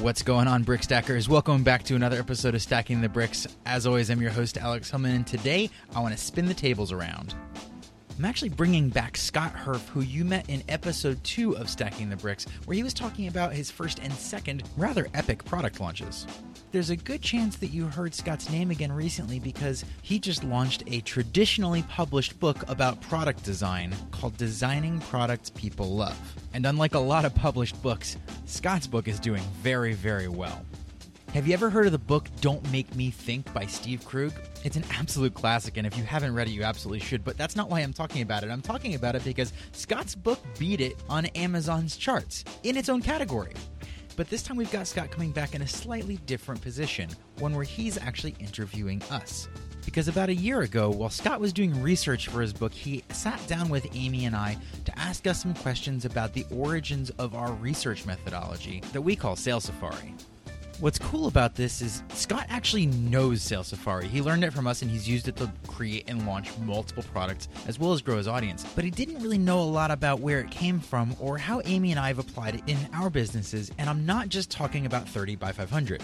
What's going on, Brick Stackers? Welcome back to another episode of Stacking the Bricks. As always, I'm your host, Alex Hillman, and today I want to spin the tables around. I'm actually bringing back Scott Hurff, who you met in episode 2 of Stacking the Bricks, where he was talking about his first and second rather epic product launches. There's a good chance that you heard Scott's name again recently because he just launched a traditionally published book about product design called Designing Products People Love. And unlike a lot of published books, Scott's book is doing very, very well. Have you ever heard of the book Don't Make Me Think by Steve Krug? It's an absolute classic, and if you haven't read it, you absolutely should. But that's not why I'm talking about it. I'm talking about it because Scott's book beat it on Amazon's charts in its own category. But this time we've got Scott coming back in a slightly different position, one where he's actually interviewing us. Because about a year ago, while Scott was doing research for his book, he sat down with Amy and I to ask us some questions about the origins of our research methodology that we call Sales Safari. What's cool about this is Scott actually knows Sales Safari. He learned it from us and he's used it to create and launch multiple products as well as grow his audience. But he didn't really know a lot about where it came from or how Amy and I have applied it in our businesses, and I'm not just talking about 30 by 500.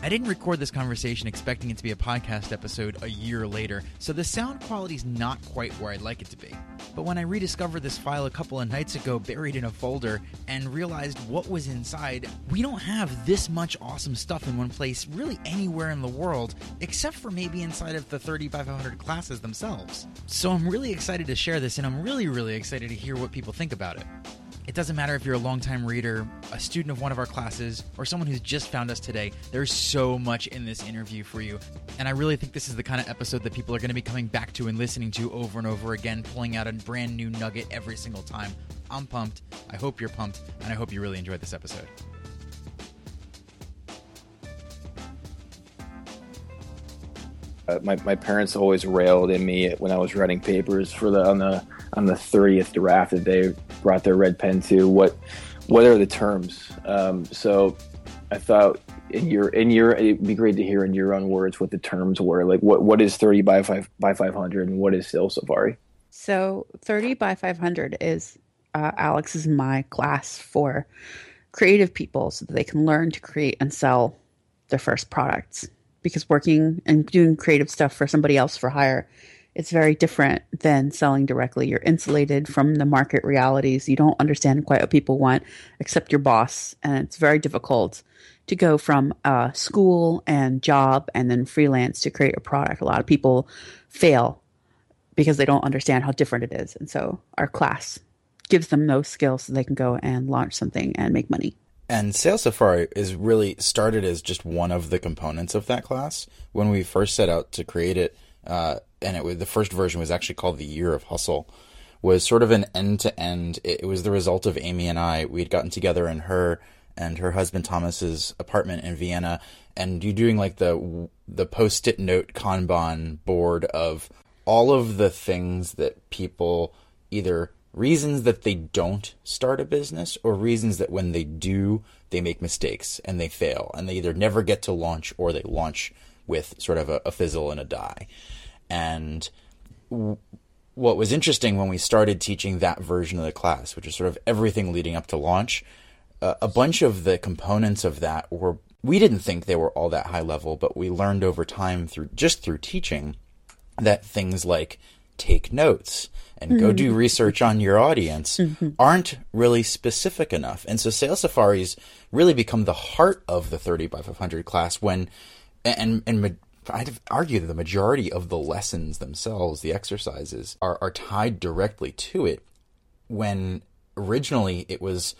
I didn't record this conversation expecting it to be a podcast episode a year later, so the sound quality's not quite where I'd like it to be. But when I rediscovered this file a couple of nights ago buried in a folder and realized what was inside, we don't have this much awesome stuff in one place really anywhere in the world, except for maybe inside of the 3500 classes themselves. So I'm really excited to share this, and I'm really, really excited to hear what people think about it. It doesn't matter if you're a longtime reader, a student of one of our classes, or someone who's just found us today. There's so much in this interview for you. And I really think this is the kind of episode that people are going to be coming back to and listening to over and over again, pulling out a brand new nugget every single time. I'm pumped. I hope you're pumped. And I hope you really enjoyed this episode. Uh, my, my parents always railed at me when I was writing papers for the on the on the 30th draft that they brought their red pen to. What what are the terms? Um, so I thought in your in your it'd be great to hear in your own words what the terms were. Like what what is 30 by five by 500 and what is Sales Safari? So 30 by 500 is uh, Alex is my class for creative people so that they can learn to create and sell their first products because working and doing creative stuff for somebody else for hire it's very different than selling directly. You're insulated from the market realities. You don't understand quite what people want except your boss. And it's very difficult to go from uh, school and job and then freelance to create a product. A lot of people fail because they don't understand how different it is. And so our class gives them those skills so they can go and launch something and make money. And Sales Safari is really started as just one of the components of that class. When we first set out to create it, uh, and it was the first version was actually called the Year of Hustle, was sort of an end to end. It was the result of Amy and I. We had gotten together in her and her husband Thomas's apartment in Vienna, and you doing like the the post it note Kanban board of all of the things that people either reasons that they don't start a business or reasons that when they do they make mistakes and they fail and they either never get to launch or they launch with sort of a, a fizzle and a die and w- what was interesting when we started teaching that version of the class which is sort of everything leading up to launch uh, a bunch of the components of that were we didn't think they were all that high level but we learned over time through just through teaching that things like take notes and mm-hmm. go do research on your audience mm-hmm. aren't really specific enough. And so sales safaris really become the heart of the 30 by 500 class when, and, and I'd argue that the majority of the lessons themselves, the exercises, are, are tied directly to it. When originally it was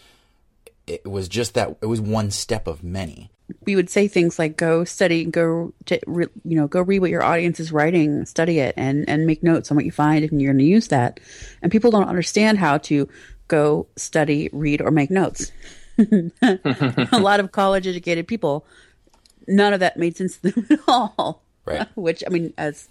it was just that it was one step of many. We would say things like go study go to, you know go read what your audience is writing study it and and make notes on what you find and you're going to use that. And people don't understand how to go study read or make notes. A lot of college educated people none of that made sense to them at all right which i mean as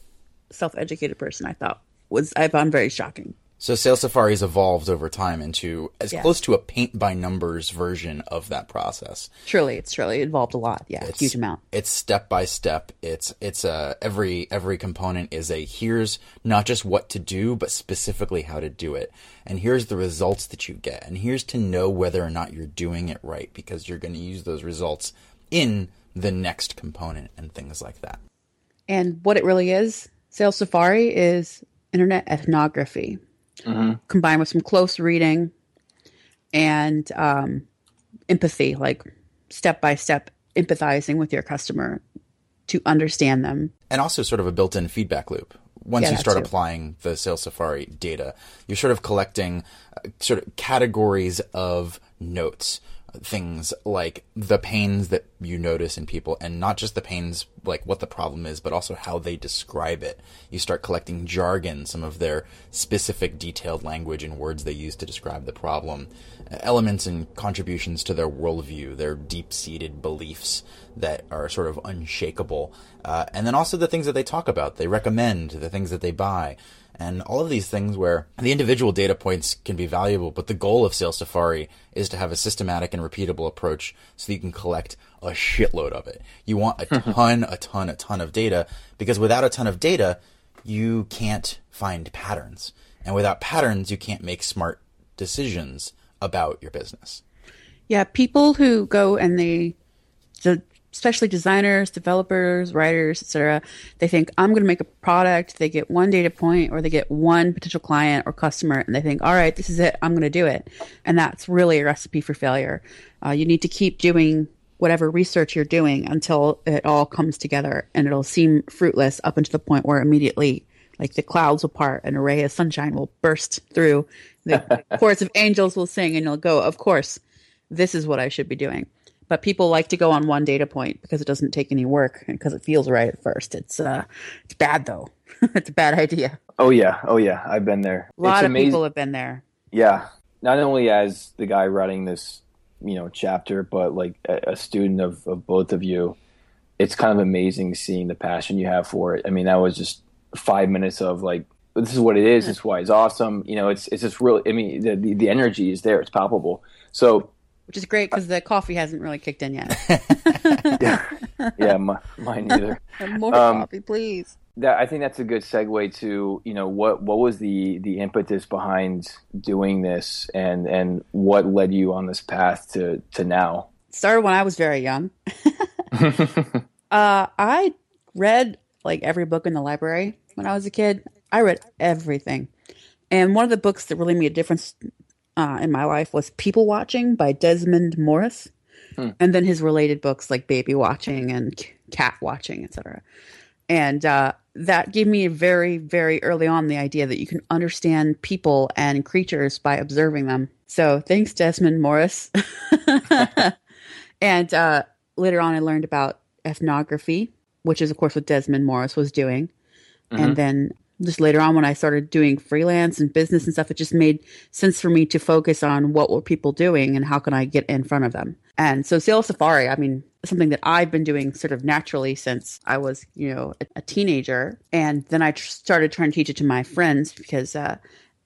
self-educated person i thought was i found very shocking So Sales Safari's evolved over time into as Yeah. close to a paint by numbers version of that process. Truly, it's truly involved a lot. Yeah, It's- huge amount. It's step by step. It's it's a every every component is a here's not just what to do, but specifically how to do it. And here's the results that you get. And here's to know whether or not you're doing it right because you're going to use those results in the next component and things like that. And what it really is, Sales Safari is internet ethnography combined with some close reading and um, empathy, like step by step empathizing with your customer to understand them. and also sort of a built-in feedback loop. Once Yeah, you start applying the Sales Safari data, you're sort of collecting uh, sort of categories of notes, things like the pains that you notice in people, and not just the pains like what the problem is, but also how they describe it. You start collecting jargon, some of their specific detailed language and words they use to describe the problem, elements and contributions to their worldview, their deep-seated beliefs that are sort of unshakable, uh, and then also the things that they talk about, they recommend, the things that they buy, and all of these things where the individual data points can be valuable, but the goal of Sales Safari is to have a systematic and repeatable approach so that you can collect a shitload of it. You want a mm-hmm. ton, a ton, a ton of data because without a ton of data, you can't find patterns. And without patterns, you can't make smart decisions about your business. Yeah, people who go and they, the, especially designers, developers, writers, etc. They think I'm going to make a product. They get one data point, or they get one potential client or customer, and they think, "All right, this is it. I'm going to do it." And that's really a recipe for failure. Uh, you need to keep doing whatever research you're doing until it all comes together, and it'll seem fruitless up until the point where immediately, like the clouds will part, and a ray of sunshine will burst through. The chorus of angels will sing, and you'll go, "Of course." this is what I should be doing. But people like to go on one data point because it doesn't take any work and because it feels right at first. It's uh, it's bad though. it's a bad idea. Oh yeah, oh yeah, I've been there. A lot it's of amazing. people have been there. Yeah, not only as the guy writing this, you know, chapter, but like a, a student of, of both of you. It's kind of amazing seeing the passion you have for it. I mean, that was just five minutes of like, this is what it is. This is why it's awesome. You know, it's it's just really. I mean, the the, the energy is there. It's palpable. So Which is great because the coffee hasn't really kicked in yet. yeah, yeah, my, mine neither. More Um, coffee, please. that I think that's a good segue to you know what what was the the impetus behind doing this and and what led you on this path to to now. Started when I was very young. uh, I read like every book in the library when I was a kid. I read everything. And one of the books that really made a difference uh, in my life was People Watching by Desmond Morris. And then his related books like Baby Watching and Cat Watching, etc. And uh, that gave me very, very early on the idea that you can understand people and creatures by observing them. So thanks, Desmond Morris. and uh, later on, I learned about ethnography, which is, of course, what Desmond Morris was doing. And then just later on, when I started doing freelance and business and stuff, it just made sense for me to focus on what were people doing and how can I get in front of them. And so Sales Safari, I mean, something that I've been doing sort of naturally since I was, you know, a, a teenager. And then I tr- started trying to teach it to my friends because, uh,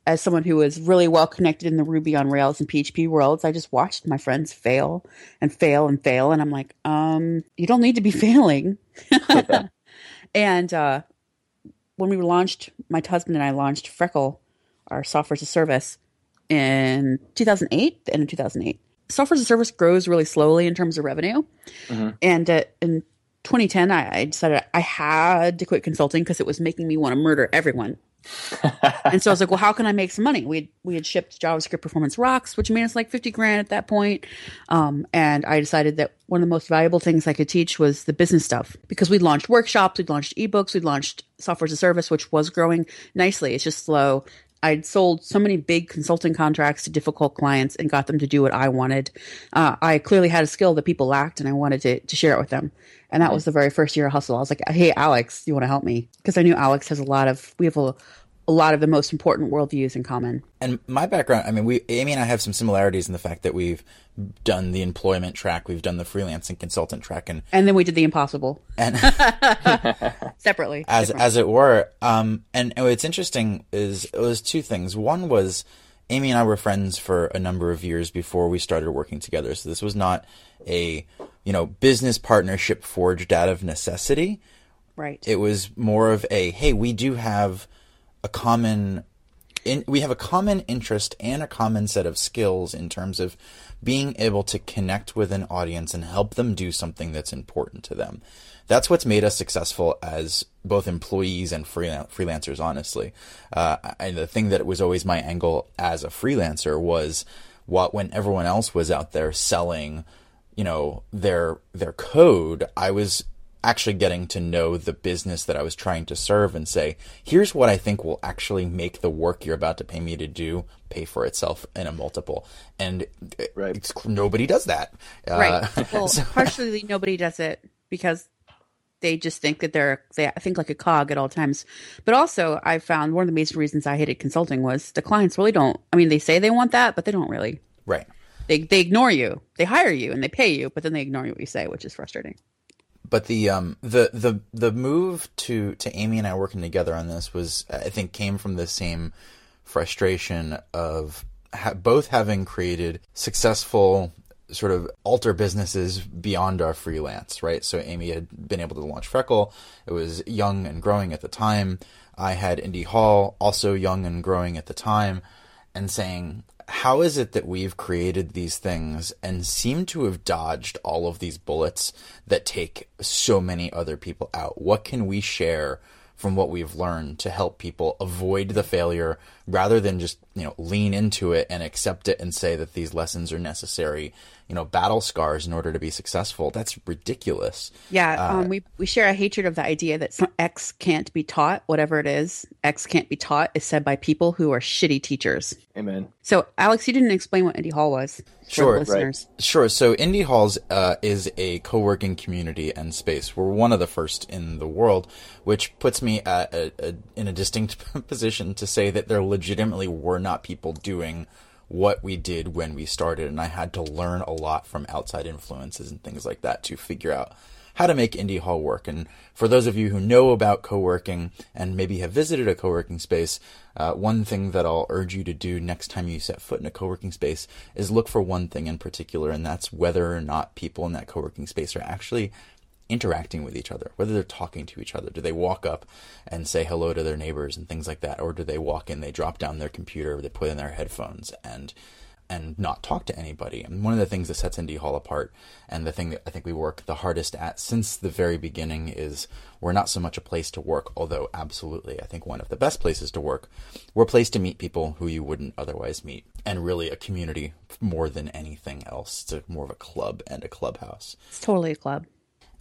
as someone who was really well connected in the Ruby on Rails and PHP worlds, I just watched my friends fail and fail and fail. And I'm like, um, you don't need to be failing. and uh, when we launched, my husband and I launched Freckle, our software as a service, in 2008, the end of 2008. Software as a service grows really slowly in terms of revenue. And uh, in 2010, I, I decided I had to quit consulting because it was making me want to murder everyone. and so I was like, well, how can I make some money? We we had shipped JavaScript Performance Rocks, which made us like 50 grand at that point. Um, and I decided that one of the most valuable things I could teach was the business stuff because we'd launched workshops, we'd launched ebooks, we'd launched software as a service, which was growing nicely. It's just slow. I'd sold so many big consulting contracts to difficult clients and got them to do what I wanted. Uh, I clearly had a skill that people lacked, and I wanted to, to share it with them. And that was the very first year of Hustle. I was like, "Hey, Alex, you want to help me?" Because I knew Alex has a lot of. We have a a lot of the most important worldviews in common. And my background, I mean, we Amy and I have some similarities in the fact that we've done the employment track, we've done the freelancing consultant track, and And then we did the impossible and separately. as Different. as it were. Um, and what's interesting is it was two things. One was Amy and I were friends for a number of years before we started working together. So this was not a you know business partnership forged out of necessity. right. It was more of a hey, we do have a common in, we have a common interest and a common set of skills in terms of being able to connect with an audience and help them do something that's important to them. That's what's made us successful as both employees and freelancers, honestly. Uh, and the thing that was always my angle as a freelancer was what when everyone else was out there selling, you know, their their code, I was actually getting to know the business that I was trying to serve and say, here's what I think will actually make the work you're about to pay me to do pay for itself in a multiple. And Right. it's, nobody does that. right. Uh, well, partially nobody does it because they just think that they're they think like a cog at all times. But also, I found one of the major reasons I hated consulting was the clients really don't. I mean, they say they want that, but they don't really. right. They they ignore you. They hire you and they pay you, but then they ignore you what you say, which is frustrating. But the um the the the move to to Amy and I working together on this was I think came from the same frustration of ha- both having created successful sort of alter businesses beyond our freelance, right? So Amy had been able to launch Freckle. It was young and growing at the time. I had Indy Hall, also young and growing at the time, and saying, how is it that we've created these things and seem to have dodged all of these bullets that take so many other people out? What can we share from what we've learned to help people avoid the failure rather than just, you know, lean into it and accept it and say that these lessons are necessary, you know, battle scars in order to be successful? That's ridiculous. Yeah, um, we we share a hatred of the idea that X can't be taught, whatever it is. X can't be taught is said by people who are shitty teachers. Amen. So, Alex, you didn't explain what Indy Hall was Sure, the right. Sure. So Indy Halls uh, is a co-working community and space. We're one of the first in the world, which puts me at a, a, in a distinct position to say that there legitimately were not people doing what we did when we started, and I had to learn a lot from outside influences and things like that to figure out how to make Indy Hall work. And for those of you who know about co-working and maybe have visited a co-working space, uh, one thing that I'll urge you to do next time you set foot in a co-working space is look for one thing in particular, and that's whether or not people in that co-working space are actually interacting with each other, whether they're talking to each other. Do they walk up and say hello to their neighbors and things like that, or do they walk in, they drop down their computer, they put in their headphones and and not talk to anybody. And one of the things that sets Indy Hall apart, and the thing that I think we work the hardest at since the very beginning, is we're not so much a place to work, although absolutely, I think one of the best places to work. We're a place to meet people who you wouldn't otherwise meet, and really a community more than anything else. It's a, more of a club and a clubhouse It's totally a club.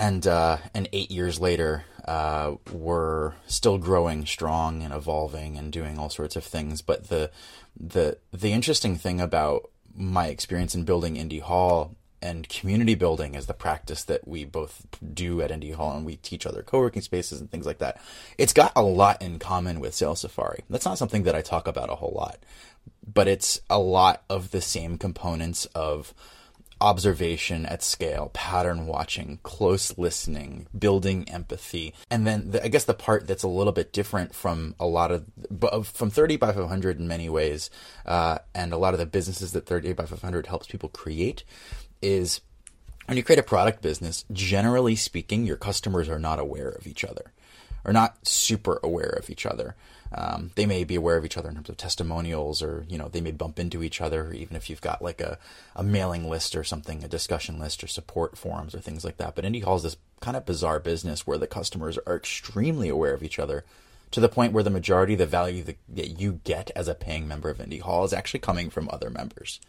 And uh, and eight years later, uh, we're still growing strong and evolving and doing all sorts of things. But the the the interesting thing about my experience in building Indy Hall and community building is the practice that we both do at Indy Hall and we teach other co-working spaces and things like that. It's got a lot in common with Sales Safari. That's not something that I talk about a whole lot, but it's a lot of the same components of observation at scale, pattern watching, close listening, building empathy. And then the, I guess the part that's a little bit different from a lot of, from 30 by 500 in many ways, uh, and a lot of the businesses that 30 by 500 helps people create is when you create a product business, generally speaking, your customers are not aware of each other, or not super aware of each other. Um, they may be aware of each other in terms of testimonials, or you know, they may bump into each other, even if you've got like a, a mailing list or something, a discussion list or support forums or things like that. But Indy Hall is this kind of bizarre business where the customers are extremely aware of each other to the point where the majority of the value that, that you get as a paying member of Indy Hall is actually coming from other members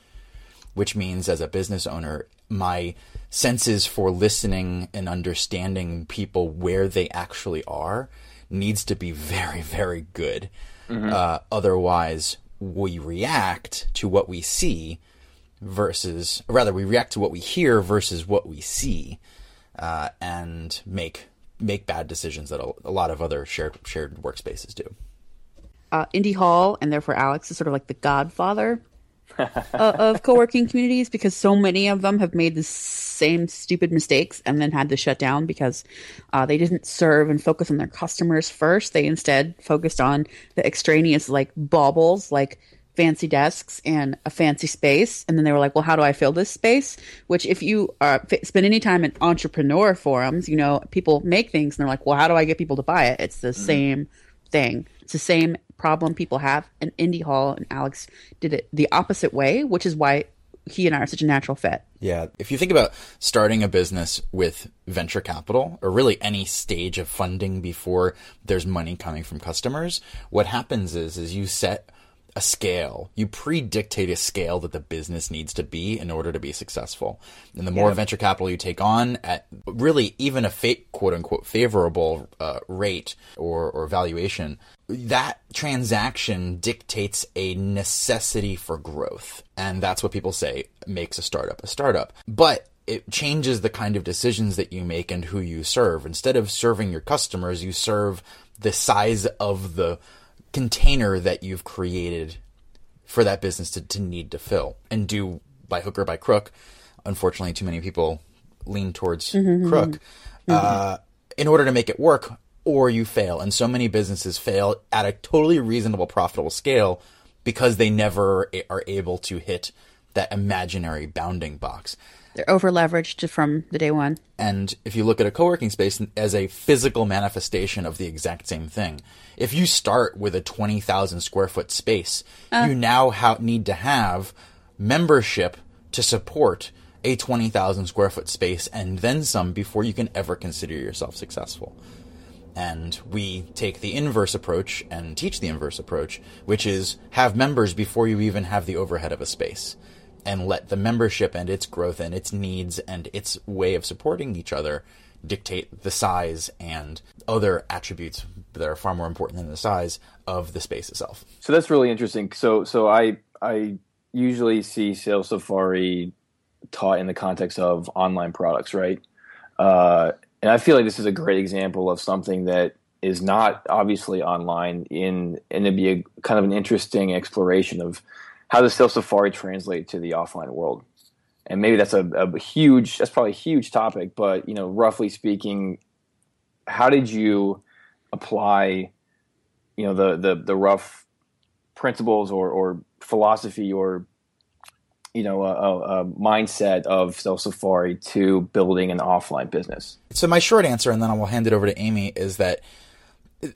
which means as a business owner, my senses for listening and understanding people where they actually are needs to be very, very good. Uh, otherwise, we react to what we see versus, or rather, we react to what we hear versus what we see, uh, and make make bad decisions that a, a lot of other shared shared workspaces do. uh, Indy Hall and therefore Alex is sort of like the godfather uh, of co-working communities because so many of them have made the same stupid mistakes and then had to shut down because uh, they didn't serve and focus on their customers first. They instead focused on the extraneous like baubles, like fancy desks and a fancy space. And then they were like, well, how do I fill this space? Which if you uh, spend any time in entrepreneur forums, you know, people make things and they're like, well, how do I get people to buy it? It's the mm-hmm. same thing. It's the same problem people have. And Indy Hall and Alex did it the opposite way, which is why he and I are such a natural fit. Yeah. If you think about starting a business with venture capital or really any stage of funding before there's money coming from customers, what happens is is you set a scale. You pre-dictate a scale that the business needs to be in order to be successful. And the more yeah. venture capital you take on at really even a fake quote unquote favorable uh, rate or, or valuation, that transaction dictates a necessity for growth. And that's what people say makes a startup a startup. But it changes the kind of decisions that you make and who you serve. Instead of serving your customers, you serve the size of the container that you've created for that business to, to need to fill and do by hook or by crook. Unfortunately, too many people lean towards mm-hmm, mm-hmm. crook mm-hmm. Uh, in order to make it work, or you fail. And so many businesses fail at a totally reasonable, profitable scale because they never are able to hit that imaginary bounding box. They're over leveraged from the day one. And if you look at a co working space as a physical manifestation of the exact same thing, if you start with a 20,000 square foot space, uh. you now ha- need to have membership to support a 20,000 square foot space and then some before you can ever consider yourself successful. And we take the inverse approach and teach the inverse approach, which is have members before you even have the overhead of a space and let the membership and its growth and its needs and its way of supporting each other dictate the size and other attributes that are far more important than the size of the space itself. So that's really interesting. So so I I usually see Sales Safari taught in the context of online products, right? Uh, and I feel like this is a great example of something that is not obviously online in and it'd be a kind of an interesting exploration of how does Sales Safari translate to the offline world? And maybe that's a, a huge, that's probably a huge topic, but you know, roughly speaking, how did you apply, you know, the the, the rough principles or, or philosophy or you know a, a, mindset of Sales Safari to building an offline business? So my short answer, and then I will hand it over to Amy, is that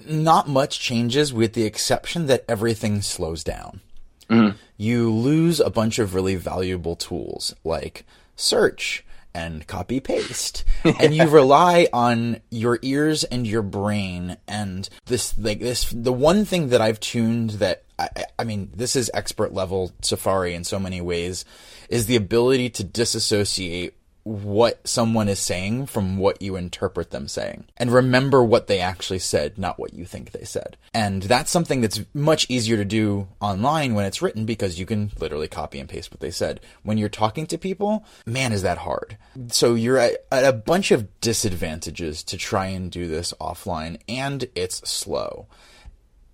not much changes, with the exception that everything slows down. Mm-hmm. You lose a bunch of really valuable tools like search and copy paste. And you rely on your ears and your brain and this like this the one thing that i've tuned that I, I mean this is expert level safari in so many ways is the ability to disassociate what someone is saying from what you interpret them saying. And remember what they actually said, not what you think they said. And that's something that's much easier to do online when it's written because you can literally copy and paste what they said. When you're talking to people, man, is that hard. So you're at, at a bunch of disadvantages to try and do this offline, and it's slow.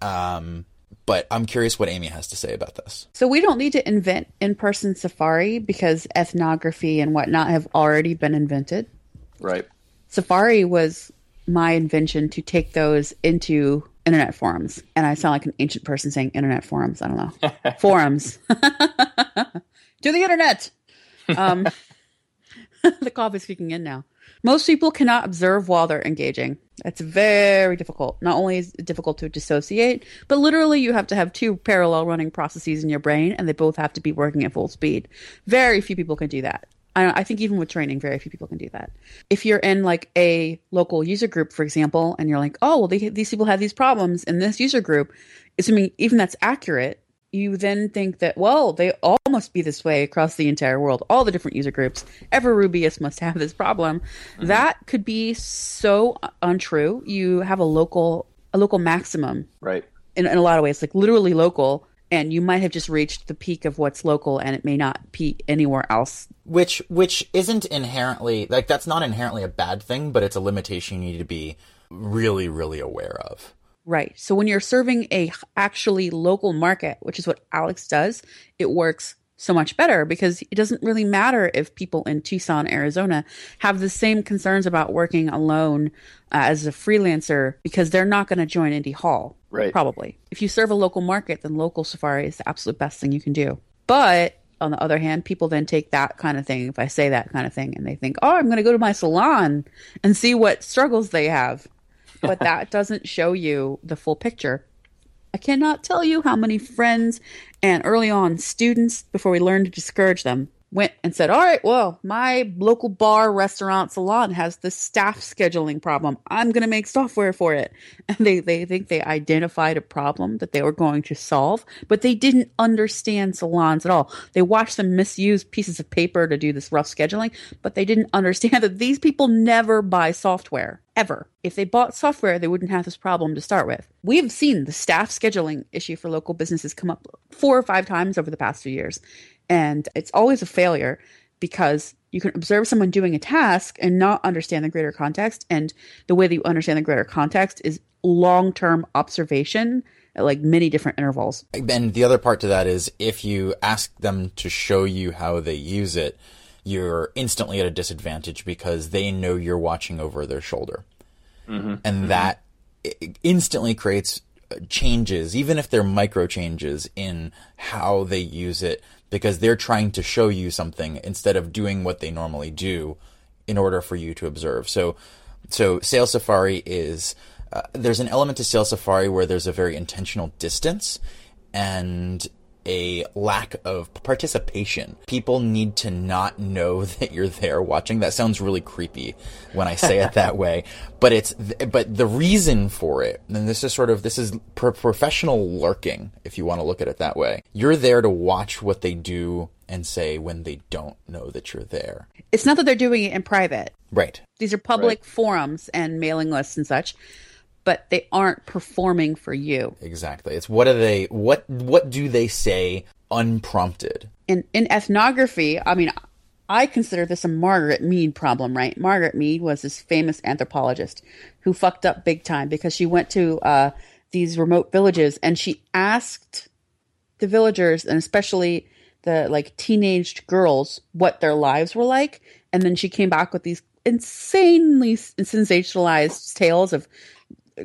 Um, but I'm curious what Amy has to say about this. So we don't need to invent in-person safari because ethnography and whatnot have already been invented. Right. Safari was my invention to take those into internet forums. And I sound like an ancient person saying internet forums. I don't know. forums. to the internet. Um, the coffee's kicking in now. Most people cannot observe while they're engaging. It's very difficult. Not only is it difficult to dissociate, but literally you have to have two parallel running processes in your brain and they both have to be working at full speed. Very few people can do that. I, I think even with training, very few people can do that. If you're in like a local user group, for example, and you're like, oh, well, they, these people have these problems in this user group, assuming even that's accurate, you then think that, well, they all must be this way across the entire world, all the different user groups. Every Rubyist must have this problem. Mm-hmm. That could be so untrue. You have a local a local maximum. Right. In, in a lot of ways, like literally local, and you might have just reached the peak of what's local and it may not peak anywhere else. Which which isn't inherently like that's not inherently a bad thing, but it's a limitation you need to be really, really aware of Right. So when you're serving a actually local market, which is what Alex does, it works so much better because it doesn't really matter if people in Tucson, Arizona have the same concerns about working alone uh, as a freelancer because they're not going to join Indy Hall. Right. Probably. If you serve a local market, then local Safari is the absolute best thing you can do. But on the other hand, people then take that kind of thing, if I say that kind of thing, and they think, oh, I'm going to go to my salon and see what struggles they have. But that doesn't show you the full picture. I cannot tell you how many friends and early on students, before we learned to discourage them, went and said, All right, well, my local bar, restaurant, salon has this staff scheduling problem. I'm going to make software for it. And they, they think they identified a problem that they were going to solve, but they didn't understand salons at all. They watched them misuse pieces of paper to do this rough scheduling, but they didn't understand that these people never buy software. Ever. If they bought software, they wouldn't have this problem to start with. We've seen the staff scheduling issue for local businesses come up four or five times over the past few years. And it's always a failure because you can observe someone doing a task and not understand the greater context. And the way that you understand the greater context is long term observation at like many different intervals. And the other part to that is if you ask them to show you how they use it, you're instantly at a disadvantage because they know you're watching over their shoulder. Mm-hmm. And mm-hmm. that instantly creates changes, even if they're micro changes in how they use it, because they're trying to show you something instead of doing what they normally do in order for you to observe. So, so Sales Safari is uh, there's an element to Sales Safari where there's a very intentional distance, and a lack of participation. People need to not know that you're there watching. That sounds really creepy when I say it that way, but it's but the reason for it, and this is sort of this is pro- professional lurking, if you want to look at it that way. You're there to watch what they do and say when they don't know that you're there. It's not that they're doing it in private. Right. These are public right. forums and mailing lists and such but they aren't performing for you. Exactly. It's what are they what what do they say unprompted? In in ethnography, I mean I consider this a Margaret Mead problem, right? Margaret Mead was this famous anthropologist who fucked up big time because she went to uh, these remote villages and she asked the villagers and especially the like teenaged girls what their lives were like and then she came back with these insanely sensationalized tales of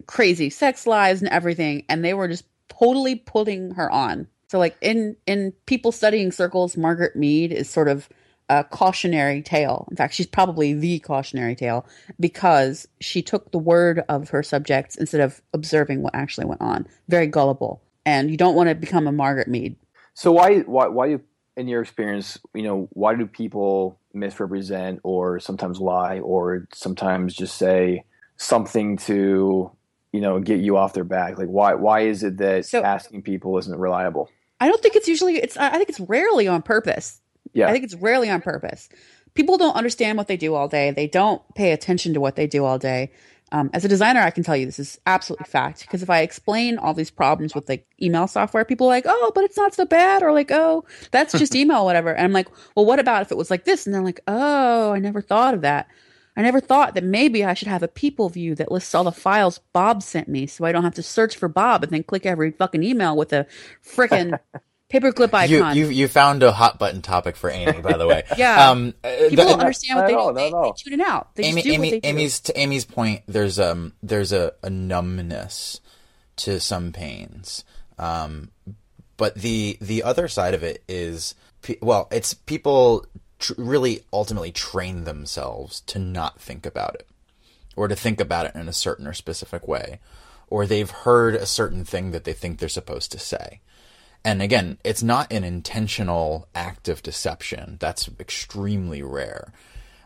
crazy sex lives and everything and they were just totally putting her on. So like in in people studying circles margaret mead is sort of a cautionary tale. In fact she's probably the cautionary tale because she took the word of her subjects instead of observing what actually went on. Very gullible. And you don't want to become a margaret mead. So why why why do in your experience you know why do people misrepresent or sometimes lie or sometimes just say something to you know get you off their back? Like why why is it that so, asking people isn't reliable? I don't think it's usually it's i think it's rarely on purpose. Yeah. I think it's rarely on purpose. People don't understand what they do all day. They don't pay attention to what they do all day. Um, as a designer i can tell you this is absolutely fact because if i explain all these problems with like email software people are like oh but it's not so bad or like oh that's just email whatever. And i'm like well what about if it was like this? And they're like oh i never thought of that I never thought that maybe I should have a people view that lists all the files Bob sent me so I don't have to search for Bob and then click every fucking email with a freaking paperclip icon. You, you, you found a hot button topic for Amy, by the way. yeah. Um, uh, people don't understand what they do. They, they, tune it out. They Amy, do Amy, do. Amy's to Amy's point. There's um there's a, a numbness to some pains. Um, but the the other side of it is well, it's people tr- really ultimately train themselves to not think about it or to think about it in a certain or specific way or they've heard a certain thing that they think they're supposed to say. And again, it's not an intentional act of deception. That's extremely rare.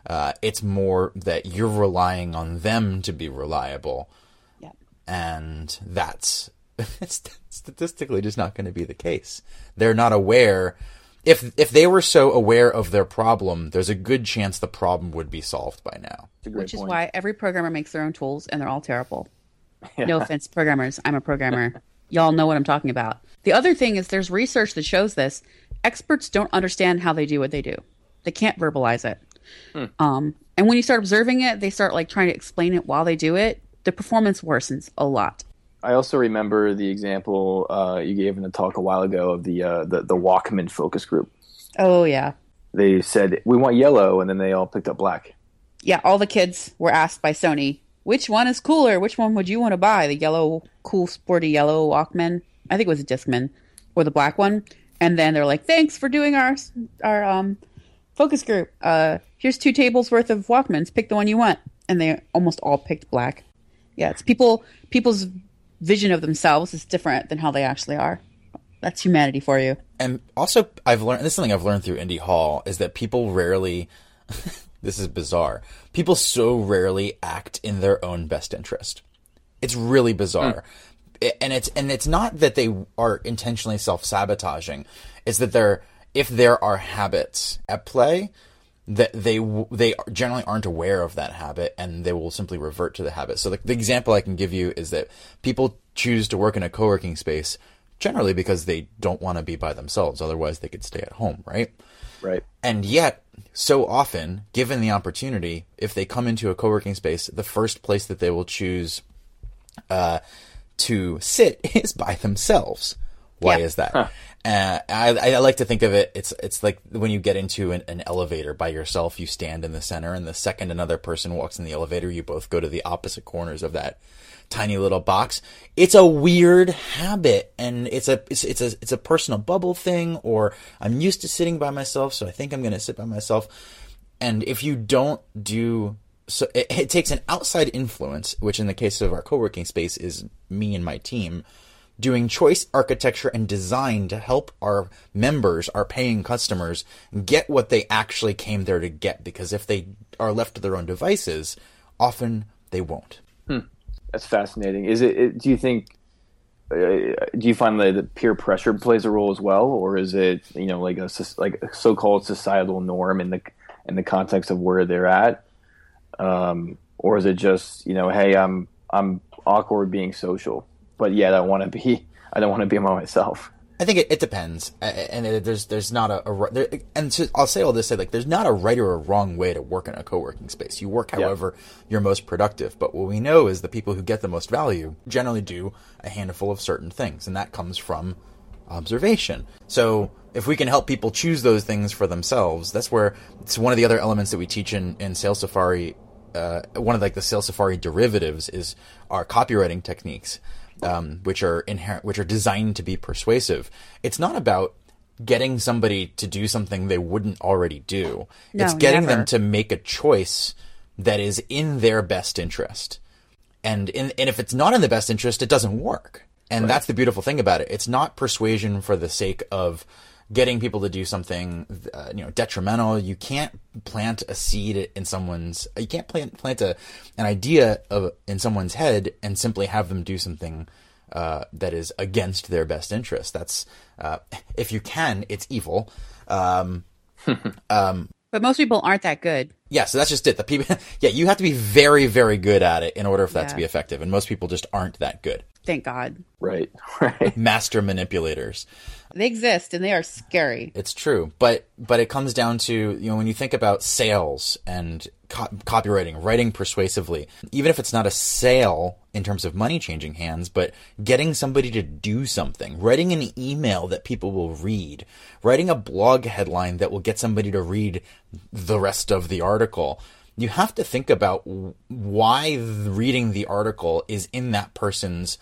Uh, it's more that you're relying on them to be reliable. Yep. And that's statistically just not going to be the case. They're not aware if if they were so aware of their problem, there's a good chance the problem would be solved by now. Which is why every programmer makes their own tools, and they're all terrible. Yeah. No offense, programmers. I'm a programmer. Y'all know what I'm talking about. The other thing is there's research that shows this. Experts don't understand how they do what they do. They can't verbalize it. Hmm. Um, and when you start observing it, they start like trying to explain it while they do it. The performance worsens a lot. I also remember the example uh, you gave in the talk a while ago of the uh, the, the Walkman focus group. Oh yeah, They said we want yellow, and then they all picked up black. yeah. All the kids were asked by Sony, which one is cooler? Which one would you want to buy? The yellow, cool, sporty yellow Walkman. I think it was a Discman, or the black one. And then they're like, "Thanks for doing our our um, focus group. Uh, here's two tables worth of Walkmans. Pick the one you want." And they almost all picked black. Yeah, it's people people's vision of themselves is different than how they actually are. That's humanity for you. And also, I've learned this is something I've learned through Indy Hall is that people rarely. this is bizarre. People so rarely act in their own best interest. It's really bizarre, hmm. I- and it's and it's not that they are intentionally self sabotaging. It's that they're if there are habits at play that they they generally aren't aware of that habit and they will simply revert to the habit. So the, the example I can give you is that people choose to work in a co-working space generally because they don't want to be by themselves. Otherwise, they could stay at home, right? Right. And yet, so often, given the opportunity, if they come into a co-working space, the first place that they will choose uh, to sit is by themselves. Why Yeah. is that? Uh, I, I like to think of it. It's it's like when you get into an, an elevator by yourself, you stand in the center, and the second another person walks in the elevator, you both go to the opposite corners of that tiny little box. It's a weird habit, and it's a it's it's a it's a personal bubble thing. Or I'm used to sitting by myself, so I think I'm going to sit by myself. And if you don't do so, it, it takes an outside influence, which in the case of our co-working space is me and my team doing choice architecture and design to help our members, our paying customers, get what they actually came there to get. Because if they are left to their own devices, often they won't. That's fascinating. Is it? it do you think? Uh, do you find that peer pressure plays a role as well, or is it you know like a like a so-called societal norm in the in the context of where they're at, um, or is it just you know hey I'm I'm awkward being social, but yet I want to be I don't want to be by myself. I think it, it depends, and it, there's there's not a, a there, and I'll say all this say like there's not a right or a wrong way to work in a co-working space. You work however you're most productive, but what we know is the people who get the most value generally do a handful of certain things, and that comes from observation. So if we can help people choose those things for themselves, that's where it's one of the other elements that we teach in in Sales Safari. Uh, one of like the Sales Safari derivatives is our copywriting techniques um, which are inherent, which are designed to be persuasive. It's not about getting somebody to do something they wouldn't already do. No, it's getting never. them to make a choice that is in their best interest. And in, and if it's not in the best interest, it doesn't work. And that's the beautiful thing about it. It's not persuasion for the sake of getting people to do something, uh, you know, detrimental. You can't plant a seed in someone's. You can't plant plant a an idea of in someone's head and simply have them do something uh, that is against their best interest. That's uh, if you can, it's evil. Um, But most people aren't that good. yeah, so that's just it. The people, yeah, you have to be very, very good at it in order for that to be effective, and most people just aren't that good. Thank God. Right. Right. Master manipulators. They exist and they are scary. It's true, but but it comes down to you know when you think about sales and co- copywriting, writing persuasively, even if it's not a sale in terms of money changing hands, but getting somebody to do something, writing an email that people will read, writing a blog headline that will get somebody to read the rest of the article. You have to think about why reading the article is in that person's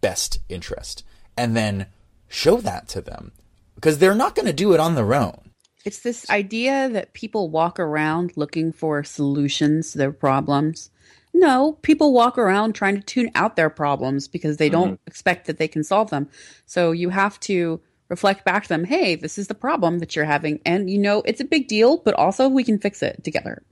best interest, and then show that to them because they're not going to do it on their own. It's this idea that people walk around looking for solutions to their problems. No, people walk around trying to tune out their problems because they don't mm-hmm. expect that they can solve them. So you have to reflect back to them, hey, this is the problem that you're having. And you know, it's a big deal, but also we can fix it together.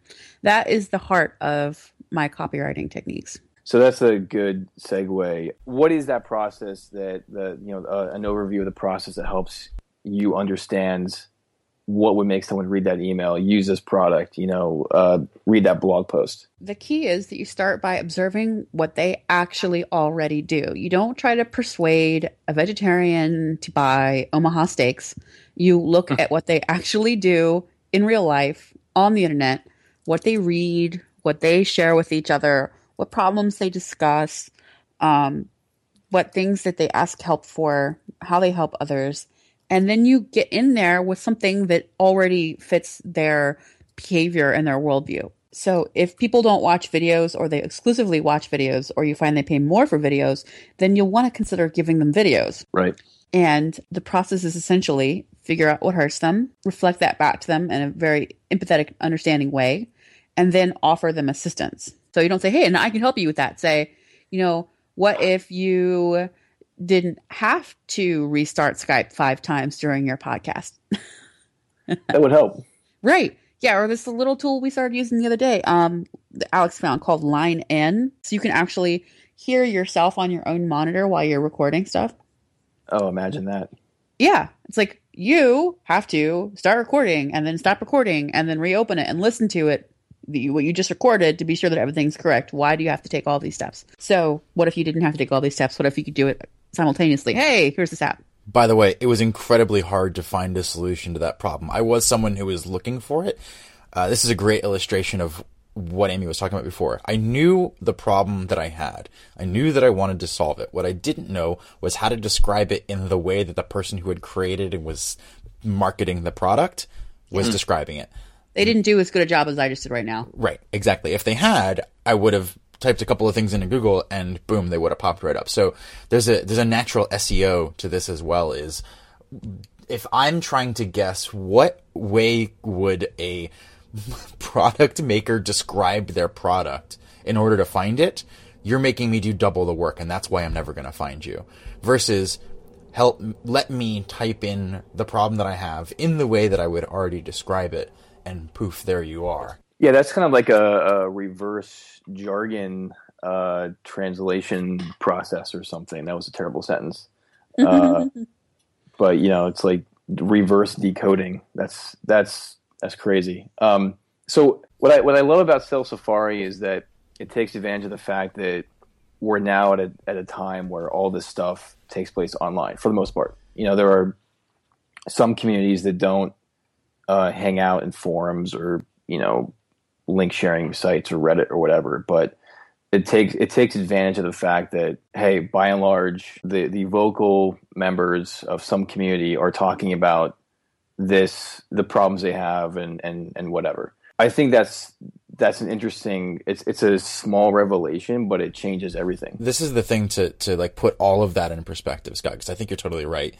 That is the heart of my copywriting techniques. So that's a good segue. What is that process that the you know uh, an overview of the process that helps you understand what would make someone read that email, use this product, you know, uh, read that blog post. The key is that you start by observing what they actually already do. You don't try to persuade a vegetarian to buy Omaha steaks. You look at what they actually do in real life on the internet, what they read, what they share with each other, what problems they discuss. Um, what things that they ask help for, how they help others, and then you get in there with something that already fits their behavior and their worldview. So if people don't watch videos or they exclusively watch videos or you find they pay more for videos, then you'll want to consider giving them videos. Right. And the process is essentially figure out what hurts them, reflect that back to them in a very empathetic, understanding way, and then offer them assistance. So you don't say, hey, and I can help you with that. Say, you know, what if you didn't have to restart Skype five times during your podcast? that would help. Right. Yeah, or this little tool we started using the other day, um, that Alex found called LineIn. So you can actually hear yourself on your own monitor while you're recording stuff. Oh, imagine that. Yeah. It's like you have to start recording and then stop recording and then reopen it and listen to it the, what you just recorded to be sure that everything's correct. Why do you have to take all these steps? So, what if you didn't have to take all these steps? What if you could do it simultaneously? Hey, here's this app. By the way, it was incredibly hard to find a solution to that problem. I was someone who was looking for it. Uh, this is a great illustration of what Amy was talking about before. I knew the problem that I had. I knew that I wanted to solve it. What I didn't know was how to describe it in the way that the person who had created and was marketing the product was mm-hmm. describing it. They didn't do as good a job as I just did right now. Right, exactly. If they had, I would have typed a couple of things into Google and boom, they would have popped right up. So there's a there's a natural SEO to this as well. Is if I'm trying to guess what way would a product maker describe their product in order to find it, you're making me do double the work, and that's why I'm never going to find you. Versus help let me type in the problem that I have in the way that I would already describe it and poof, there you are. Yeah, that's kind of like a, a reverse jargon uh, translation process or something. That was a terrible sentence. Uh, but you know, it's like reverse decoding. That's that's that's crazy. Um, so what I what I love about Sales Safari is that it takes advantage of the fact that we're now at a at a time where all this stuff takes place online for the most part. You know, there are some communities that don't uh, hang out in forums or you know link sharing sites or Reddit or whatever, but it takes it takes advantage of the fact that hey, by and large, the the vocal members of some community are talking about this, the problems they have, and and and whatever. I think that's that's an interesting. It's it's a small revelation, but it changes everything. This is the thing to to like put all of that in perspective, Scott, because I think you're totally right.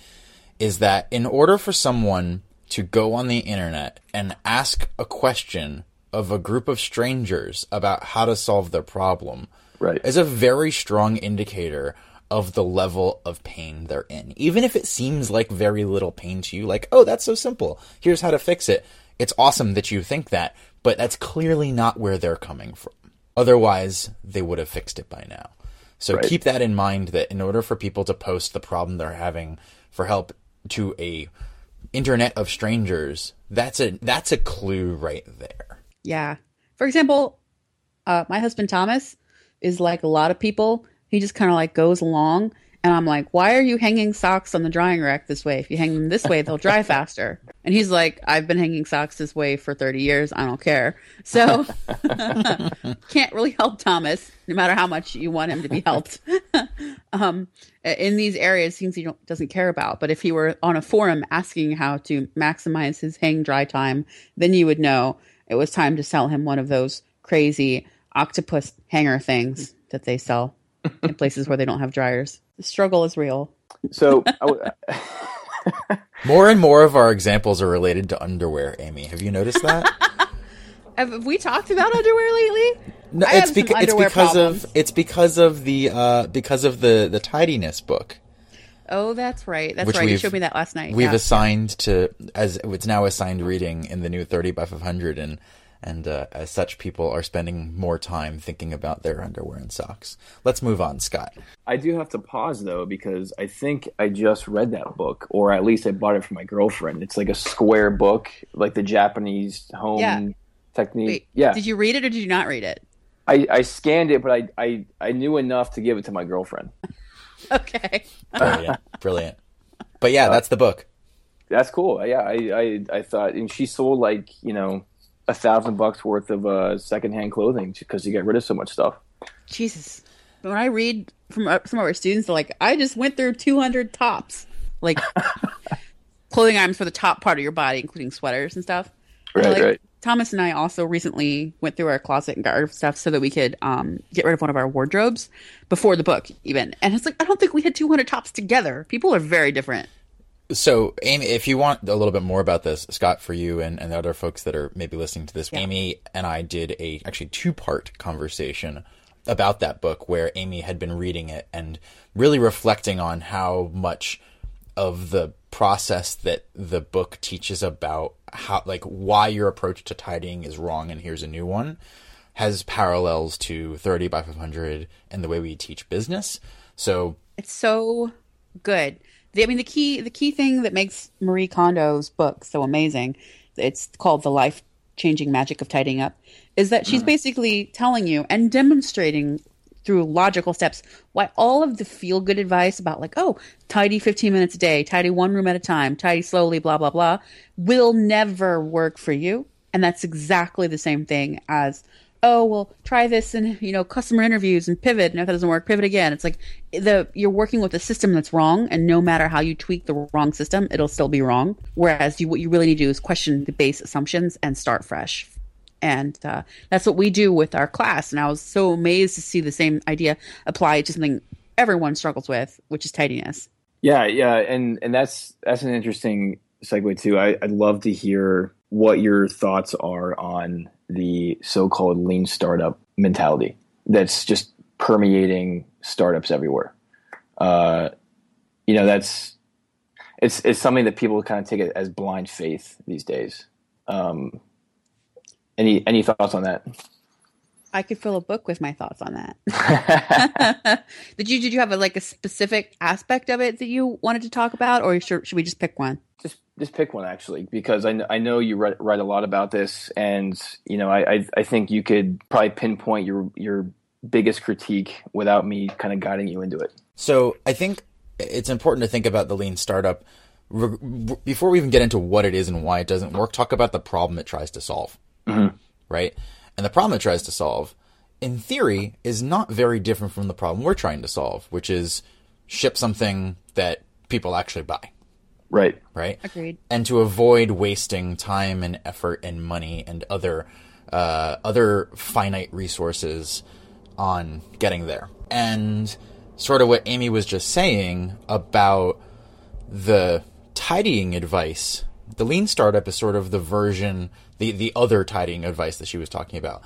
Is that in order for someone to go on the internet and ask a question of a group of strangers about how to solve their problem right. is a very strong indicator of the level of pain they're in. Even if it seems like very little pain to you, like, oh, that's so simple. Here's how to fix it. It's awesome that you think that, but that's clearly not where they're coming from. Otherwise, they would have fixed it by now. So right. keep that in mind that in order for people to post the problem they're having for help to a internet of strangers, that's a that's a clue right there. Yeah. For example, uh, my husband Thomas is like a lot of people. He just kind of like goes along, and I'm like, "Why are you hanging socks on the drying rack this way? If you hang them this way, they'll dry faster." And he's like, "I've been hanging socks this way for 30 years. I don't care." So can't really help Thomas, no matter how much you want him to be helped. um, in these areas things he doesn't care about. But if he were on a forum asking how to maximize his hang dry time, then you would know it was time to sell him one of those crazy octopus hanger things that they sell in places where they don't have dryers. The struggle is real. So. more and more of our examples are related to underwear, Amy. Have you noticed that? Have we talked about underwear lately? No, it's, beca- it's because problems. of it's because of the uh, because of the the tidiness book. Oh, that's right. That's right. You showed me that last night. We've yeah. assigned to as it's now assigned reading in the new thirty by five hundred, and and uh, as such, people are spending more time thinking about their underwear and socks. Let's move on, Scott. I do have to pause though because I think I just read that book, or at least I bought it for my girlfriend. It's like a square book, like the Japanese home. Yeah technique. Wait, yeah. Did you read it or did you not read it? I, I scanned it, but I, I, I knew enough to give it to my girlfriend. okay. brilliant, brilliant. But yeah, uh, that's the book. That's cool. Yeah, I, I, I thought, and she sold like you know a thousand bucks worth of uh, secondhand clothing because you get rid of so much stuff. Jesus. when I read from uh, some of our students, like, I just went through 200 tops, like clothing items for the top part of your body, including sweaters and stuff. Right, like, right. Thomas and I also recently went through our closet and got rid of stuff so that we could um, get rid of one of our wardrobes before the book, even. And it's like, I don't think we had 200 tops together. People are very different. So, Amy, if you want a little bit more about this, Scott, for you and, and the other folks that are maybe listening to this, Amy and I did a actually two part conversation about that book where Amy had been reading it and really reflecting on how much of the process that the book teaches about how like why your approach to tidying is wrong and here's a new one has parallels to 30 by 500 and the way we teach business. So, It's so good. The, I mean, the key the key thing that makes Marie Kondo's book so amazing, it's called the life changing magic of tidying up, is that she's hmm. basically telling you and demonstrating through logical steps why all of the feel good advice about like oh tidy 15 minutes a day tidy one room at a time tidy slowly blah blah blah will never work for you. And that's exactly the same thing as oh well try this and you know customer interviews and pivot. And if that doesn't work pivot again. It's like the you're working with a system that's wrong and no matter how you tweak the wrong system it'll still be wrong. Whereas you what you really need to do is question the base assumptions and start fresh. And uh, that's what we do with our class. And i was so amazed to see the same idea applied to something everyone struggles with which is tidiness. Yeah, yeah, and and that's that's an interesting segue too. I, I'd love to hear what your thoughts are on the so-called lean startup mentality that's just permeating startups everywhere. Uh, you know, that's it's it's something that people kind of take it as blind faith these days. Um, any any thoughts on that? i could fill a book with my thoughts on that did you did you have a, like a specific aspect of it that you wanted to talk about or should, should we just pick one just just pick one actually because I, I know you write, write a lot about this and you know I, I I think you could probably pinpoint your your biggest critique without me kind of guiding you into it. So I think it's important to think about the lean startup re- re- before we even get into what it is and why it doesn't work. Talk about the problem it tries to solve, mm-hmm. right? And the problem it tries to solve, in theory, is not very different from the problem we're trying to solve, which is ship something that people actually buy, Right. right? Agreed. And to avoid wasting time and effort and money and other uh, other finite resources on getting there. And sort of what Amy was just saying about the tidying advice. The lean startup is sort of the version, the, the other tidying advice that she was talking about.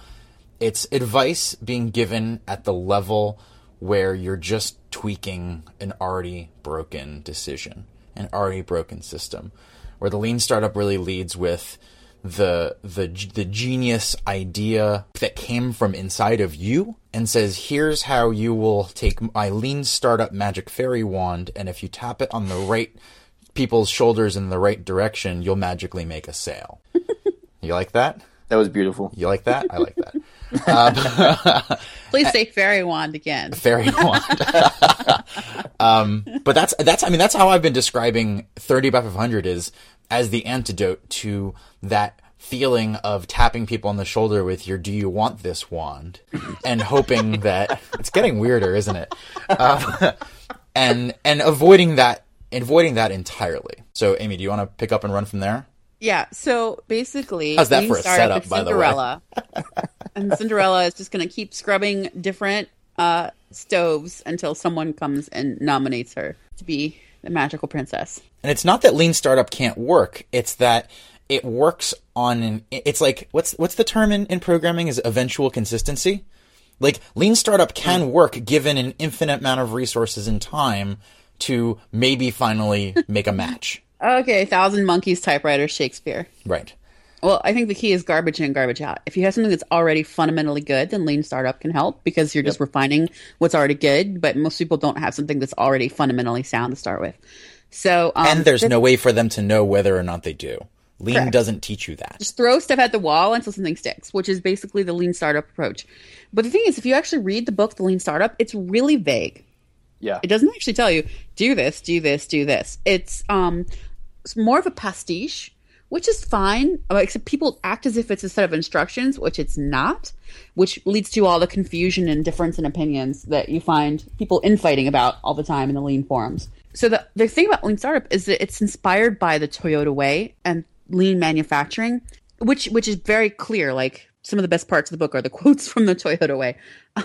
It's advice being given at the level where you're just tweaking an already broken decision, an already broken system. Where the lean startup really leads with the the the genius idea that came from inside of you and says here's how you will take my lean startup magic fairy wand and if you tap it on the right people's shoulders in the right direction you'll magically make a sale you like that That was beautiful. you like that i like that um, Please say fairy wand again. fairy wand. Um, but that's that's I mean that's how I've been describing 30 by 500 is as the antidote to that feeling of tapping people on the shoulder with your "Do you want this wand?" and hoping that it's getting weirder, isn't it? Um, and and avoiding that avoiding that entirely. So, Amy, do you want to pick up and run from there? Yeah. So basically, How's that for a setup, by the way? And Cinderella is just going to keep scrubbing different uh, stoves until someone comes and nominates her to be the magical princess. And it's not that lean startup can't work. It's that it works on an. It's like what's what's the term in, in programming is eventual consistency. Like lean startup can mm. work given an infinite amount of resources and time to maybe finally make a match. Okay, Thousand Monkeys typewriter Shakespeare. Right. Well, I think the key is garbage in, garbage out. If you have something that's already fundamentally good, then lean startup can help because you're just refining what's already good. But most people don't have something that's already fundamentally sound to start with. So, um, And there's no way for them to know whether or not they do. Lean Correct. doesn't teach you that. just throw stuff at the wall until something sticks, which is basically the lean startup approach. But the thing is, if you actually read the book, The Lean Startup, it's really vague. Yeah. It doesn't actually tell you do this, do this, do this. It's um it's more of a pastiche which is fine. Uh, Except people act as if it's a set of instructions, which it's not, which leads to all the confusion and difference in opinions that you find people infighting about all the time in the lean forums. So the the thing about lean startup is that it's inspired by the Toyota way and lean manufacturing, which which is very clear. Like some of the best parts of the book are the quotes from the Toyota way.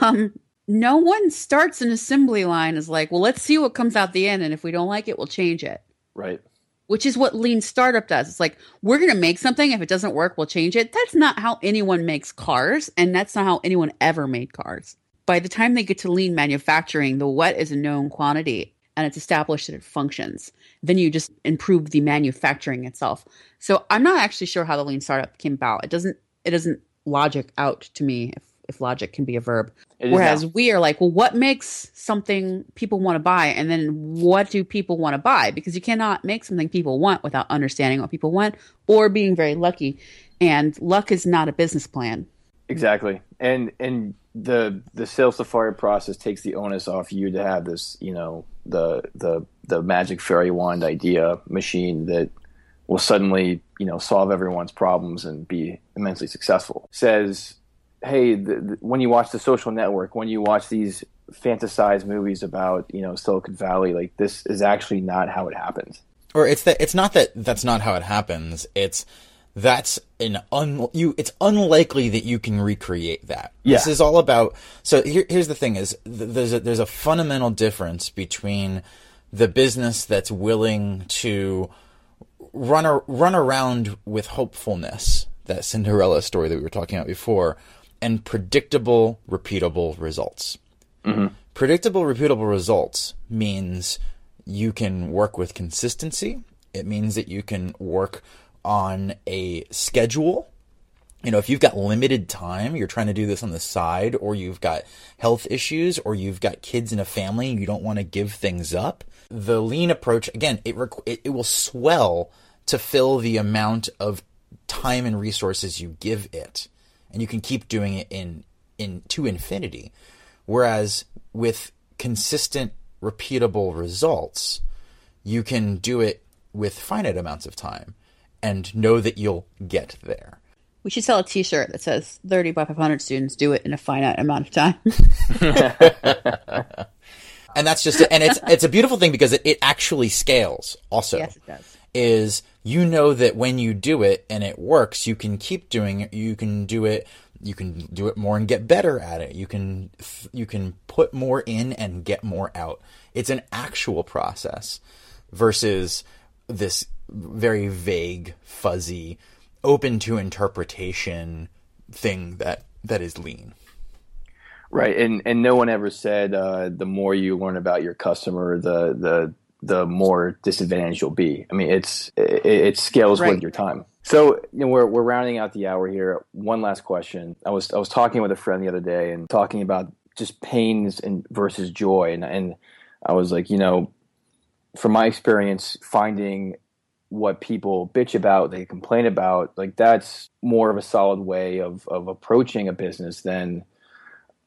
Um, no one starts an assembly line as like, well, let's see what comes out the end, and if we don't like it, we'll change it Right. Which is what lean startup does. It's like we're going to make something if it doesn't work, we'll change it. That's not how anyone makes cars and that's not how anyone ever made cars. By the time they get to lean manufacturing, the what is a known quantity and it's established that it functions. Then you just improve the manufacturing itself. So I'm not actually sure how the lean startup came about. It doesn't it doesn't logic out to me if if logic can be a verb. Whereas now. we are like, well, what makes something people want to buy? And then what do people want to buy? Because you cannot make something people want without understanding what people want or being very lucky. And luck is not a business plan. Exactly, and and the the sales safari process takes the onus off you to have this, you know, the the the magic fairy wand idea machine that will suddenly, you know, solve everyone's problems and be immensely successful. Says, hey, the, the, when you watch The Social Network, when you watch these fantasized movies about, you know, Silicon Valley, like this is actually not how it happens. or it's that it's not that that's not how it happens. It's that's an un you. It's unlikely that you can recreate that. Yeah. This is all about. So here, here's the thing: is th- there's a, there's a fundamental difference between the business that's willing to run ar- run around with hopefulness, that Cinderella story that we were talking about before, and predictable, repeatable results. Mm-hmm. Predictable, repeatable results means you can work with consistency. It means that you can work on a schedule. You know, if you've got limited time, you're trying to do this on the side, or you've got health issues, or you've got kids in a family, you don't want to give things up. The lean approach, again, it, requ- it, it will swell to fill the amount of time and resources you give it, and you can keep doing it in in to infinity. Whereas with consistent, repeatable results, you can do it with finite amounts of time and know that you'll get there. We should sell a t shirt that says 30 by 500 students do it in a finite amount of time. And that's just and it's it's a beautiful thing because it, it actually scales also. yes, it does. Is you know that when you do it and it works, you can keep doing it. You can do it. You can do it more and get better at it. You can you can put more in and get more out. It's an actual process versus this very vague, fuzzy, open to interpretation thing that that is lean. Right, and and no one ever said uh, the more you learn about your customer, the the the more disadvantaged you'll be. I mean, it's it, it scales Right. with your time. So you know, we're we're rounding out the hour here. One last question. I was I was talking with a friend the other day and talking about just pains and versus joy, and and I was like, you know, from my experience, finding what people bitch about, they complain about, like that's more of a solid way of of approaching a business than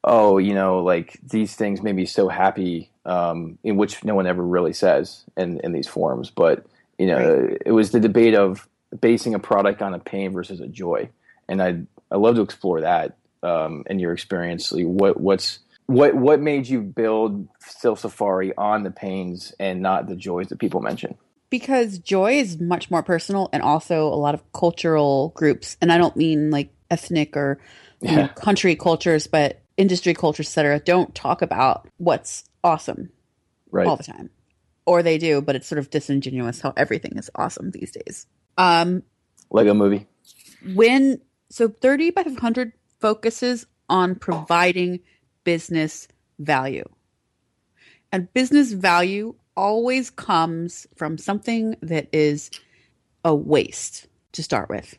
oh, you know, like these things made me so happy, um, in which no one ever really says in, in these forums. But, you know, it was the debate of basing a product on a pain versus a joy. And I I love to explore that um, in your experience. Like what what's what what made you build Sales Safari on the pains and not the joys that people mention? because joy is much more personal and also a lot of cultural groups and i don't mean like ethnic or you know, country cultures but industry cultures etc don't talk about what's awesome Right. all the time. Or they do but it's sort of disingenuous how everything is awesome these days. Um Lego movie. when so 30 by 500 focuses on providing business value. And business value always comes from something that is a waste to start with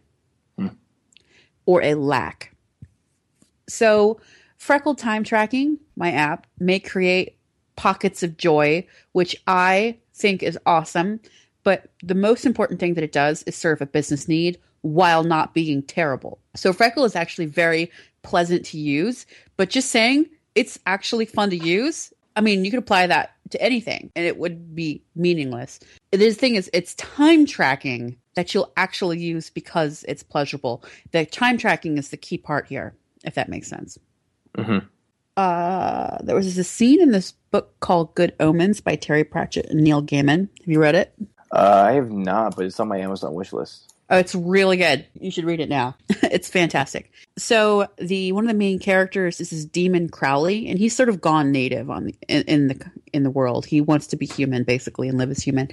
or a lack. So freckle time tracking my app may create pockets of joy which i think is awesome but the most important thing that it does is serve a business need while not being terrible. So Freckle is actually very pleasant to use, but just saying it's actually fun to use. I mean, you could apply that to anything and it would be meaningless. the thing is, it's time tracking that you'll actually use because it's pleasurable. The time tracking is the key part here, if that makes sense. Mhm. Uh, there was a scene in this book called Good Omens by Terry Pratchett and Neil Gaiman. Have you read it? Uh, I have not, but it's on my Amazon wish list. Oh, it's really good. You should read it now. it's fantastic. So the one of the main characters is this demon Crowley, and he's sort of gone native on the, in, in the in the world. He wants to be human basically and live as human.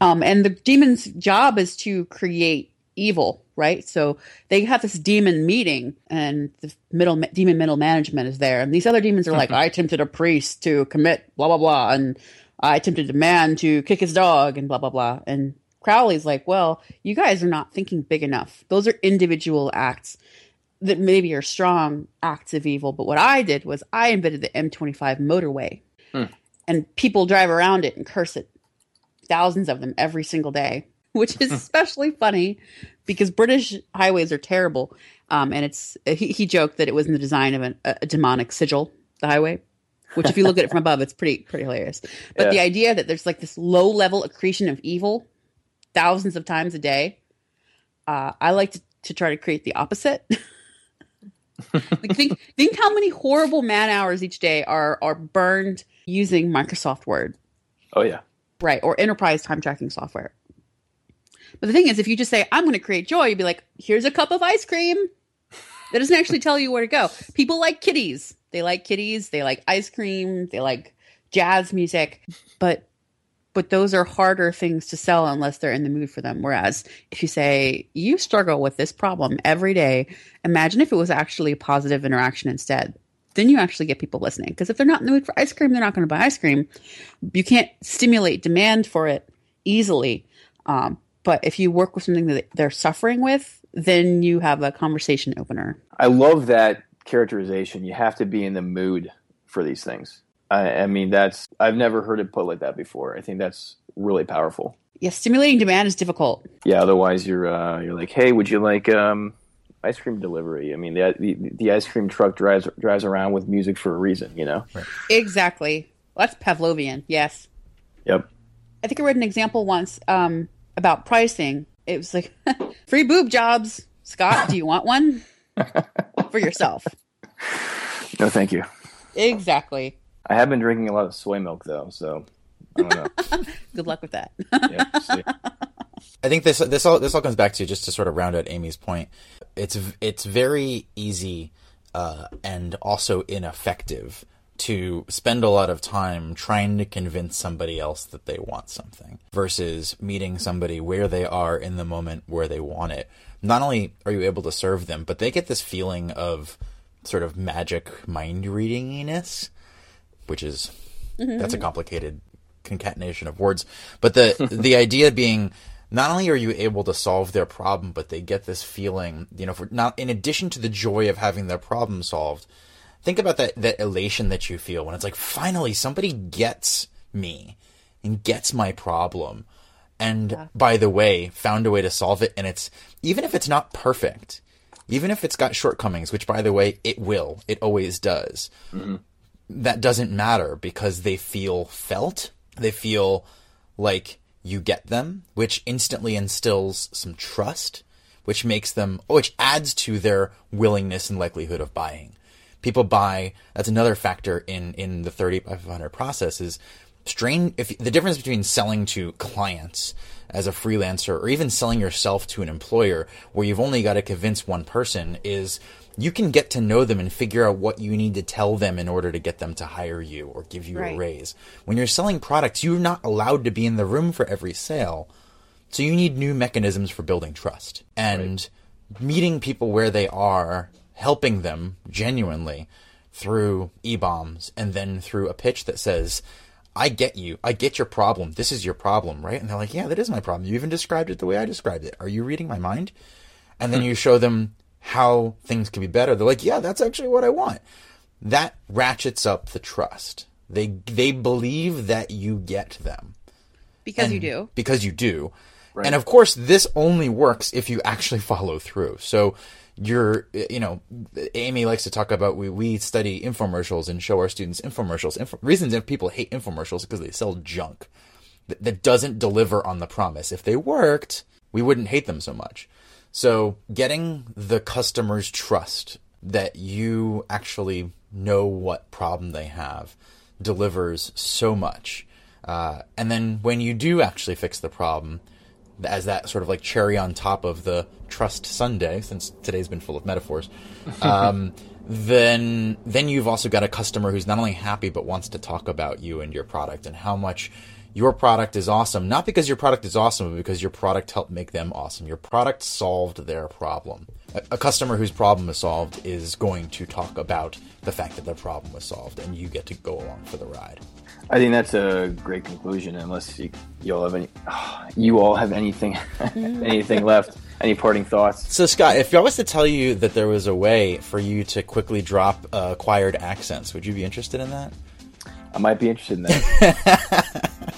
Um, and the demon's job is to create evil, right? So they have this demon meeting, and the middle demon middle management is there, and these other demons are like, "I tempted a priest to commit blah blah blah," and I tempted a man to kick his dog, and blah blah blah, and Crowley's like, well, you guys are not thinking big enough. Those are individual acts that maybe are strong acts of evil. But what I did was I invented the M25 motorway. Hmm. And people drive around it and curse it. Thousands of them every single day, which is especially funny because British highways are terrible. Um, and it's he, he joked that it was in the design of an, a demonic sigil, the highway which if you look at it from above, it's pretty pretty hilarious. But Yeah. the idea that there's like this low level accretion of evil thousands of times a day, uh, I like to, to try to create the opposite. like think think how many horrible man hours each day are are burned using Microsoft Word, Oh yeah. right, or enterprise time tracking software. But the thing is, if you just say, I'm going to create joy, you'd be like, here's a cup of ice cream. That doesn't actually tell you where to go. People like kitties. They like kitties. They like ice cream. They like jazz music. But but those are harder things to sell unless they're in the mood for them. Whereas if you say you struggle with this problem every day, imagine if it was actually a positive interaction instead. Then you actually get people listening. Because if they're not in the mood for ice cream, they're not going to buy ice cream. You can't stimulate demand for it easily. Um, but if you work with something that they're suffering with, then you have a conversation opener. I love that characterization. You have to be in the mood for these things. I, I mean, that's I've never heard it put like that before. I think that's really powerful. Yeah, stimulating demand is difficult. Yeah. Otherwise, you're uh, you're like, hey, would you like um, ice cream delivery? I mean, the, the the ice cream truck drives drives around with music for a reason. You know. Exactly. Well, that's Pavlovian. Yes. Yep. I think I read an example once um, about pricing. It was like free boob jobs. Scott, do you want one for yourself? No, thank you. Exactly. I have been drinking a lot of soy milk though, so I don't know. Good luck with that. yeah, see. I think this this all this all comes back to just to sort of round out Amy's point. It's it's very easy uh, and also ineffective to spend a lot of time trying to convince somebody else that they want something versus meeting somebody where they are in the moment where they want it. Not only are you able to serve them, but they get this feeling of sort of magic mind readinginess, which is mm-hmm. that's a complicated concatenation of words. But the the idea being not only are you able to solve their problem, but they get this feeling, you know, for not in addition to the joy of having their problem solved, think about that that elation that you feel when it's like finally somebody gets me and gets my problem. And by the way, found a way to solve it and it's even if it's not perfect, even if it's got shortcomings, which by the way, it will, it always does mm-hmm. that doesn't matter because they feel felt. They feel like you get them, which instantly instills some trust, which makes them, oh, which adds to their willingness and likelihood of buying. People buy. That's another factor in in the thirty by five hundred process is strain. If the difference between selling to clients as a freelancer or even selling yourself to an employer where you've only got to convince one person is you can get to know them and figure out what you need to tell them in order to get them to hire you or give you Right. a raise. When you're selling products, you're not allowed to be in the room for every sale. So you need new mechanisms for building trust and meeting people where they are, helping them genuinely through e-bombs and then through a pitch that says, I get you. I get your problem. This is your problem, right? And they're like, yeah, that is my problem. You even described it the way I described it. Are you reading my mind? And then hmm. you show them how things can be better. They're like, yeah, that's actually what I want. That ratchets up the trust. They they believe that you get them Because you do. Because you do. And of course, this only works if you actually follow through. So you're, you know, Amy likes to talk about we, we study infomercials and show our students infomercials. Info, reasons if people hate infomercials because they sell junk. that, that doesn't deliver on the promise. If they worked, we wouldn't hate them so much. So getting the customer's trust that you actually know what problem they have delivers so much. Uh, and then when you do actually fix the problem, as that sort of like cherry on top of the trust sundae, since today's been full of metaphors, um, then then you've also got a customer who's not only happy but wants to talk about you and your product and how much your product is awesome. Not because your product is awesome, but because your product helped make them awesome. Your product solved their problem. A, a customer whose problem is solved is going to talk about the fact that their problem was solved, and you get to go along for the ride. I think that's a great conclusion. Unless you, you all have any, you all have anything, anything left. Any parting thoughts? So, Scott, if I was to tell you that there was a way for you to quickly drop uh, acquired accents, would you be interested in that? I might be interested in that.